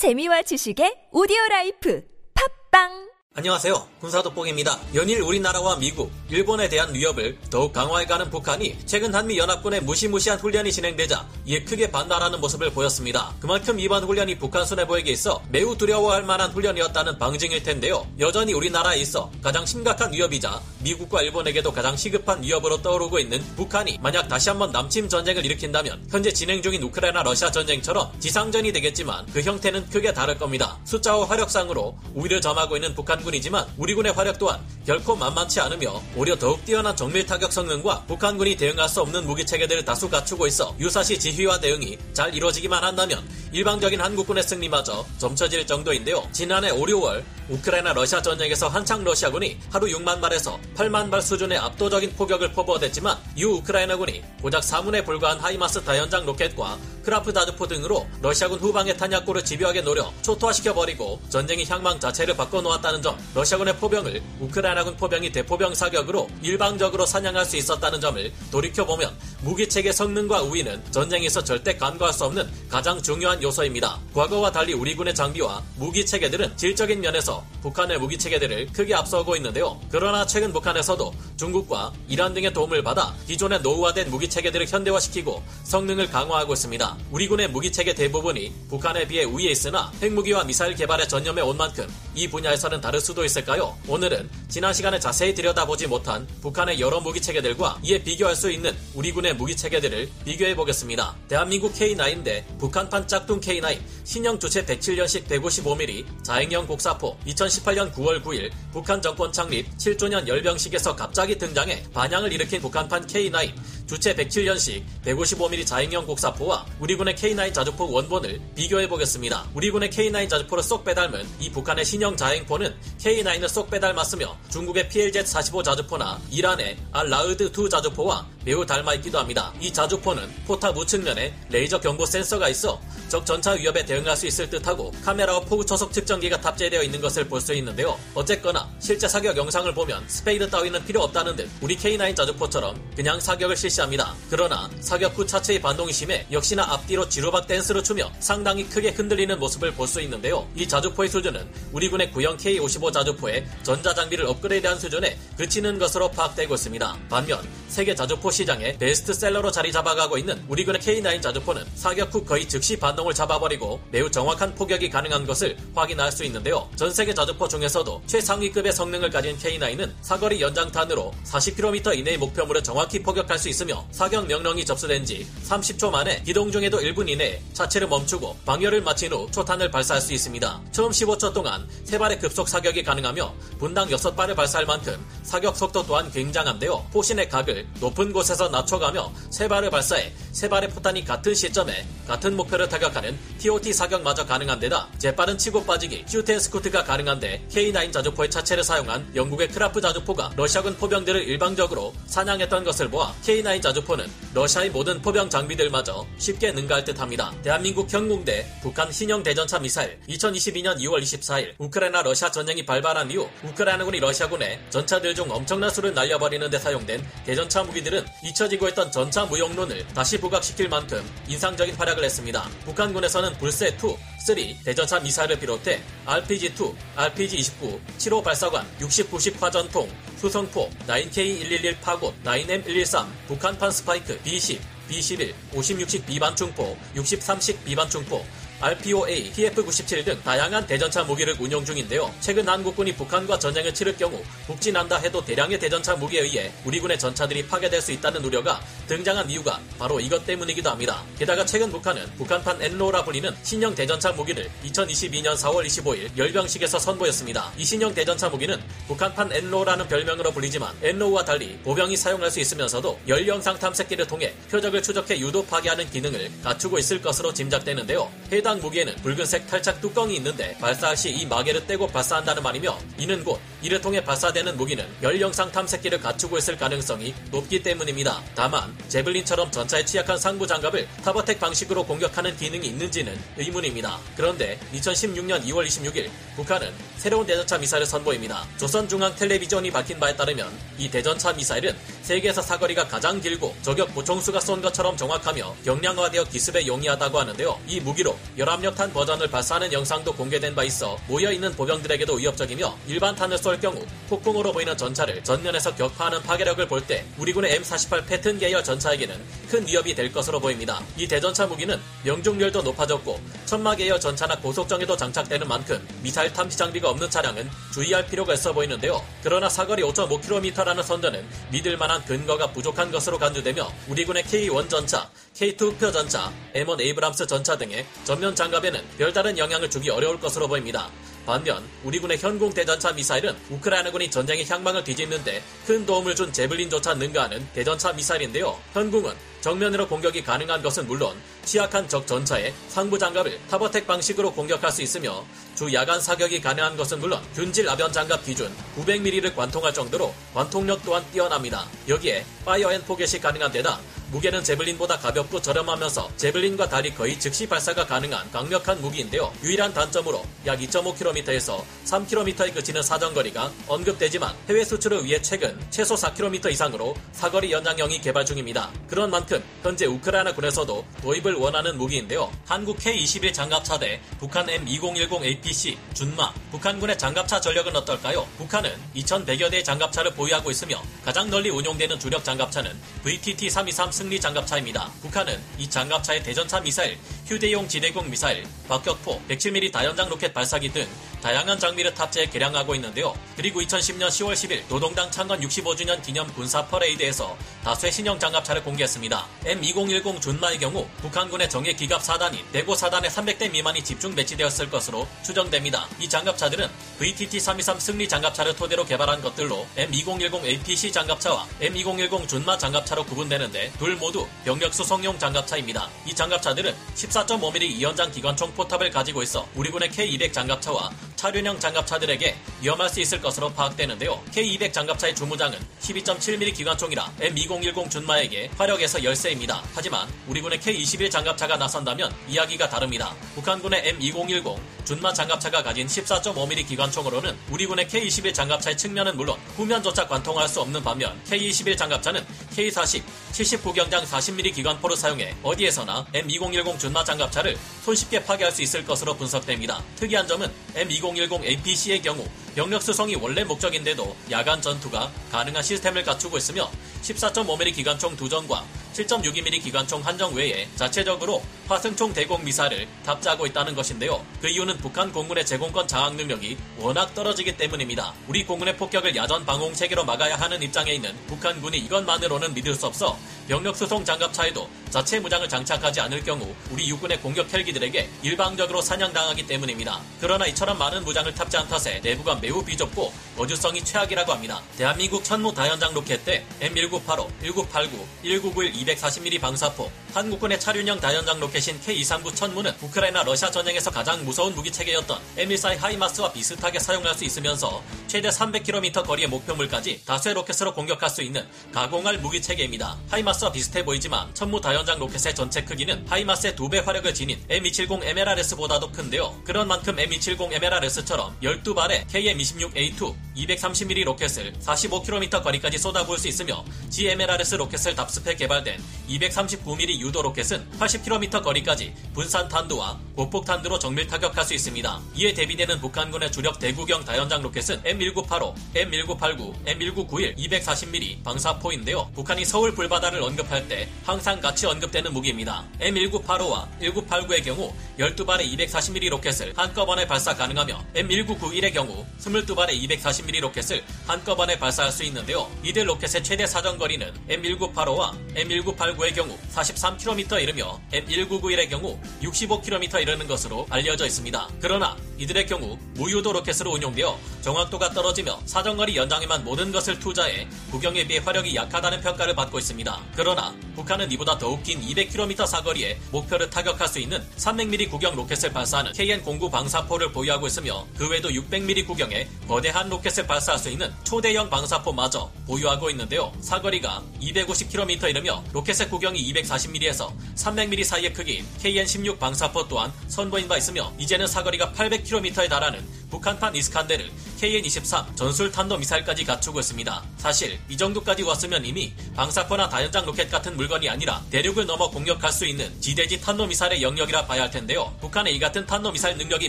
재미와 지식의 오디오 life. 팟빵 안녕하세요. 군사돋보기입니다. 연일 우리나라와 미국, 일본에 대한 위협을 더욱 강화해가는 북한이 최근 한미 연합군의 무시무시한 훈련이 진행되자 이에 크게 반발하는 모습을 보였습니다. 그만큼 이번 훈련이 북한 수뇌부에게 있어 매우 두려워할 만한 훈련이었다는 방증일 텐데요. 여전히 우리나라에 있어 가장 심각한 위협이자 미국과 일본에게도 가장 시급한 위협으로 떠오르고 있는 북한이 만약 다시 한번 남침 전쟁을 일으킨다면 현재 진행 중인 우크라이나 러시아 전쟁처럼 지상전이 되겠지만 그 형태는 크게 다를 겁니다. 숫자와 화력상으로 우위를 점하고 있는 북한 북 한군이지만 우리 군의 화력 또한 결코 만만치 않으며 오히려 더욱 뛰어난 정밀 타격 성능과 북한군이 대응할 수 없는 무기 체계들을 다수 갖추고 있어 유사시 지휘와 대응이 잘 이루어지기만 한다면 일방적인 한국군의 승리마저 점쳐질 정도인데요. 지난해 5, 6월 우크라이나 러시아 전쟁에서 한창 러시아군이 하루 6만 발에서 8만 발 수준의 압도적인 포격을 퍼부어댔지만 이후 우크라이나군이 고작 4문에 불과한 하이마스 다연장 로켓과 크라프 자주포 등으로 러시아군 후방의 탄약고를 집요하게 노려 초토화시켜버리고 전쟁의 향방 자체를 바꿔놓았다는 점 러시아군의 포병을 우크라이나군 포병이 대포병 사격으로 일방적으로 사냥할 수 있었다는 점을 돌이켜보면 무기체계 성능과 우위는 전쟁에서 절대 간과할 수 없는 가장 중요한 요소입니다. 과거와 달리 우리 군의 장비와 무기체계들은 질적인 면에서 북한의 무기체계들을 크게 앞서고 있는데요. 그러나 최근 북한에서도 중국과 이란 등의 도움을 받아 기존의 노후화된 무기체계들을 현대화시키고 성능을 강화하고 있습니다. 우리 군의 무기체계 대부분이 북한에 비해 우위에 있으나 핵무기와 미사일 개발에 전념해 온 만큼 이 분야에서는 다를 수도 있을까요? 오늘은 지난 시간에 자세히 들여다보지 못한 북한의 여러 무기체계들과 이에 비교할 수 있는 우리 군의 무기체계들을 비교해 보겠습니다. 대한민국 K9대 북한판 짝퉁 K9 신형 주체 107년식 155mm 자행형 곡사포 2018년 9월 9일 북한 정권 창립 7조년 열병식에서 갑자기 등장해 반향을 일으킨 북한판 K9 주체 107년식 155mm 자행형 곡사포와 우리군의 K9 자주포 원본을 비교해 보겠습니다. 우리군의 K9 자주포를 쏙 빼닮은 이 북한의 신형 자행포는 K9을 쏙 빼닮았으며 중국의 PLZ-45 자주포나 이란의 알라우드2 자주포와 매우 닮아 있기도 합니다. 이 자주포는 포탑 우측면에 레이저 경보 센서가 있어 적 전차 위협에 대응할 수 있을 듯하고 카메라와 포구 초속 측정기가 탑재되어 있는 것을 볼 수 있는데요. 어쨌거나 실제 사격 영상을 보면 스페이드 따위는 필요 없다는 듯 우리 K9 자주포처럼 그냥 사격을 실시합니다. 그러나 사격 후 차체의 반동이 심해 역시나 앞뒤로 지루박 댄스를 추며 상당히 크게 흔들리는 모습을 볼 수 있는데요. 이 자주포의 수준은 우리 군의 구형 K55 자주포의 전자 장비를 업그레이드한 수준에 그치는 것으로 파악되고 있습니다. 반면 세계 자주포 시장에 베스트셀러로 자리 잡아가고 있는 우리군의 K9 자주포는 사격 후 거의 즉시 반동을 잡아버리고 매우 정확한 포격이 가능한 것을 확인할 수 있는데요. 전 세계 자주포 중에서도 최상위급의 성능을 가진 K9은 사거리 연장탄으로 40km 이내의 목표물을 정확히 포격할 수 있으며 사격 명령이 접수된 지 30초 만에 기동 중에도 1분 이내에 차체를 멈추고 방열을 마친 후 초탄을 발사할 수 있습니다. 처음 15초 동안 3발의 급속 사격이 가능하며 분당 6발을 발사할 만큼 사격 속도 또한 굉장한데요. 포신의 각을 높은 곳 에서 낮춰가며 3발을 발사해 3발의 포탄이 같은 시점에 같은 목표를 타격하는 TOT 사격마저 가능한 데다 재빠른 치고 빠지기 shoot and scoot가 가능한데 K9 자주포의 차체를 사용한 영국의 크라프 자주포가 러시아군 포병들을 일방적으로 사냥했던 것을 보아 K9 자주포는 러시아의 모든 포병 장비들마저 쉽게 능가할 듯합니다. 대한민국 현궁 대 북한 신형 대전차 미사일 2022년 2월 24일 우크라이나 러시아 전쟁이 발발한 이후 우크라이나군이 러시아군의 전차들 중 엄청난 수를 날려버리는 데 사용된 대전차 무기들은 잊혀지고 있던 전차 무용론을 다시 부각시킬 만큼 인상적인 활약을 했습니다. 북한군에서는 불세2, 3 대전차 미사일을 비롯해 RPG-2, RPG-29, 7호 발사관, 60, 90 화전통, 수성포, 9K111 파고, 9M113, 북한판 스파이크, B10, B11, 56식 비반충포, 63식 비반충포, RPOA, TF-97 등 다양한 대전차 무기를 운용 중인데요. 최근 한국군이 북한과 전쟁을 치를 경우 북진한다 해도 대량의 대전차 무기에 의해 우리 군의 전차들이 파괴될 수 있다는 우려가 등장한 이유가 바로 이것 때문이기도 합니다. 게다가 최근 북한은 북한판 NLAW라 불리는 신형 대전차 무기를 2022년 4월 25일 열병식에서 선보였습니다. 이 신형 대전차 무기는 북한판 NLAW라는 별명으로 불리지만 NLAW와 달리 보병이 사용할 수 있으면서도 열영상 탐색기를 통해 표적을 추적해 유도 파괴하는 기능을 갖추고 있을 것으로 짐작되는데요. 해당 해당 무기에는 붉은색 탈착 뚜껑이 있는데 발사할 시 이 마개를 떼고 발사한다는 말이며 이는 곧 이를 통해 발사되는 무기는 열 영상 탐색기를 갖추고 있을 가능성이 높기 때문입니다. 다만 제블린처럼 전차에 취약한 상부 장갑을 타버텍 방식으로 공격하는 기능이 있는지는 의문입니다. 그런데 2016년 2월 26일 북한은 새로운 대전차 미사일을 선보입니다. 조선중앙 텔레비전이 밝힌 바에 따르면 이 대전차 미사일은 세계에서 사거리가 가장 길고 저격 보총수가 쏜 것처럼 정확하며 경량화되어 기습에 용이하다고 하는데요. 이 무기로 열압력탄 버전을 발사하는 영상도 공개된 바 있어 모여있는 보병들에게도 위협적이며 일반 탄을 쏠 경우 폭풍으로 보이는 전차를 전면에서 격파하는 파괴력을 볼 때 우리군의 M48 패튼 계열 전차에게는 큰 위협이 될 것으로 보입니다. 이 대전차 무기는 명중률도 높아졌고 천마 계열 전차나 고속정에도 장착되는 만큼 미사일 탐지 장비가 없는 차량은 주의할 필요가 있어 보이는데요. 그러나 사거리 5.5km라는 선전은 믿을 만한 근거가 부족한 것으로 간주되며 우리군의 K1 전차, K2 표 전차, M1 에이브람스 전차 등의 전면 장갑에는 별다른 영향을 주기 어려울 것으로 보입니다. 반면 우리군의 현공 대전차 미사일은 우크라이나군이 전쟁의 향방을 뒤집는데 큰 도움을 준 제블린조차 능가하는 대전차 미사일인데요. 현궁은 정면으로 공격이 가능한 것은 물론 취약한 적 전차의 상부 장갑을 top attack 방식으로 공격할 수 있으며 주 야간 사격이 가능한 것은 물론 균질 압연 장갑 기준 900mm를 관통할 정도로 관통력 또한 뛰어납니다. 여기에 파이어 앤 포겟이 가능한 데다 무게는 Javelin보다 가볍고 저렴하면서 Javelin과 달리 거의 즉시 발사가 가능한 강력한 무기인데요. 유일한 단점으로 약 2.5km에서 3km에 그치는 사정거리가 언급되지만 해외 수출을 위해 최근 최소 4km 이상으로 사거리 연장형이 개발 중입니다. 그런 만큼 현재 우크라이나 군에서도 도입을 원하는 무기인데요. 한국 K-21 장갑차 대 북한 M2010 APC 준마 북한군의 장갑차 전력은 어떨까요? 북한은 2100여 대의 장갑차를 보유하고 있으며 가장 널리 운용되는 주력 장갑차는 VTT-323 승리 장갑차입니다. 북한은 이 장갑차의 대전차 미사일, 휴대용 지대공 미사일, 박격포, 107mm 다연장 로켓 발사기 등 다양한 장비를 탑재해 개량하고 있는데요. 그리고 2010년 10월 10일 노동당 창건 65주년 기념 군사 퍼레이드에서 다수의 신형 장갑차를 공개했습니다. M2010 준마의 경우 북한군의 정예 기갑 사단인 대고 사단의 300대 미만이 집중 배치되었을 것으로 추정됩니다. 이 장갑차들은 VTT-323 승리 장갑차를 토대로 개발한 것들로 M2010 APC 장갑차와 M2010 준마 장갑차로 구분되는데 둘 모두 병력 수송용 장갑차입니다. 이 장갑차들은 14.5mm 이연장 기관총 포탑을 가지고 있어 우리군의 K200 장갑차와 차륜형 장갑차들에게 위험할 수 있을 것으로 파악되는데요. K200 장갑차의 주무장은 12.7mm 기관총이라 M2010 준마에게 화력에서 열세입니다. 하지만 우리군의 K21 장갑차가 나선다면 이야기가 다릅니다. 북한군의 M2010 준마 장갑차가 가진 14.5mm 기관총으로는 우리군의 K21 장갑차의 측면은 물론 후면조차 관통할 수 없는 반면 K21 장갑차는 K40 79경장 40mm 기관포를 사용해 어디에서나 M2010 준마 장갑차를 손쉽게 파괴할 수 있을 것으로 분석됩니다. 특이한 점은 M2010 APC의 경우 병력 수송이 원래 목적인데도 야간 전투가 가능한 시스템을 갖추고 있으며 14.5mm 기관총 두정과 7.62mm 기관총 한정 외에 자체적으로 화승총 대공 미사일을 탑재하고 있다는 것인데요. 그 이유는 북한 공군의 제공권 장악 능력이 워낙 떨어지기 때문입니다. 우리 공군의 폭격을 야전 방공 체계로 막아야 하는 입장에 있는 북한군이 이것만으로는 믿을 수 없어 병력 수송 장갑차에도 자체 무장을 장착하지 않을 경우 우리 육군의 공격 헬기들에게 일방적으로 사냥당하기 때문입니다. 그러나 이처럼 많은 무장을 탑재한 탓에 내부가 매우 비좁고 거주성이 최악이라고 합니다. 대한민국 천무 다연장 로켓 대 M1985, 1989, 1991 240mm 방사포, 한국군의 차륜형 다연장 로켓인 K239 천무는 우크라이나 러시아 전쟁에서 가장 무서운 무기 체계였던 M142 HIMARS와 비슷하게 사용할 수 있으면서 최대 300km 거리의 목표물까지 다수의 로켓으로 공격할 수 있는 가공할 무기 체계입니다. HIMARS와 비슷해 보이지만 천무 다연장 로켓의 전체 크기는 HIMARS의 두배 화력을 지닌 M270 MLRS보다도 큰데요. 그런 만큼 M270 MLRS처럼 12발의 KM26A2 230mm 로켓을 45km 거리까지 쏟아부을 수 있으며 GMLRS 로켓을 답습해 개발된 239mm 유도 로켓은 80km 거리까지 분산 탄두와 고폭 탄두로 정밀 타격할 수 있습니다. 이에 대비되는 북한군의 주력 대구경 다연장 로켓은 M1985, M1989, M1991 240mm 방사포인데요. 북한이 서울 불바다를 언급할 때 항상 같이 언급되는 무기입니다. M1985와 1989의 경우 12발의 240mm 로켓을 한꺼번에 발사 가능하며 M1991의 경우 22발의 240mm 로켓을 한꺼번에 발사할 수 있는데요. 이들 로켓의 최대 사정거리는 M1985와 M1989의 경우 43km 이르며 M1991의 경우 65km 이르는 것으로 알려져 있습니다. 그러나 이들의 경우 무유도 로켓으로 운용되어 정확도가 떨어지며 사정거리 연장에만 모든 것을 투자해 구경에 비해 화력이 약하다는 평가를 받고 있습니다. 그러나 북한은 이보다 더욱 긴 200km 사거리에 목표를 타격할 수 있는 300mm 구경 로켓을 발사하는 KN-09 방사포를 보유하고 있으며 그 외에도 600mm 구경의 거대한 로켓을 발사할 수 있는 초대형 방사포마저 보유하고 있는데요. 사거리가 250km 이르며 로켓의 구경이 240mm에서 300mm 사이의 크기인 KN-16 방사포 또한 선보인 바 있으며 이제는 사거리가 800km 에 달하는 북한판 이스칸데르 KN-23 전술 탄도미사일까지 갖추고 있습니다. 사실 이 정도까지 왔으면 이미 방사포나 다연장 로켓 같은 물건이 아니라 대륙을 넘어 공격할 수 있는 지대지 탄도미사일의 영역이라 봐야 할 텐데요. 북한의 이 같은 탄도미사일 능력이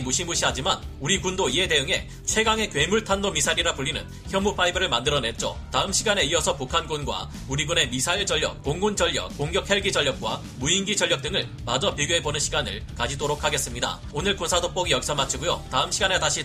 무시무시하지만 우리 군도 이에 대응해 최강의 괴물 탄도미사일이라 불리는 현무5를 만들어냈죠. 다음 시간에 이어서 북한군과 우리 군의 미사일 전력, 공군 전력, 공격 헬기 전력과 무인기 전력 등을 마저 비교해보는 시간을 가지도록 하겠습니다. 오늘 군사 돋보기 여기서 마치고요. 다음 시간에 다시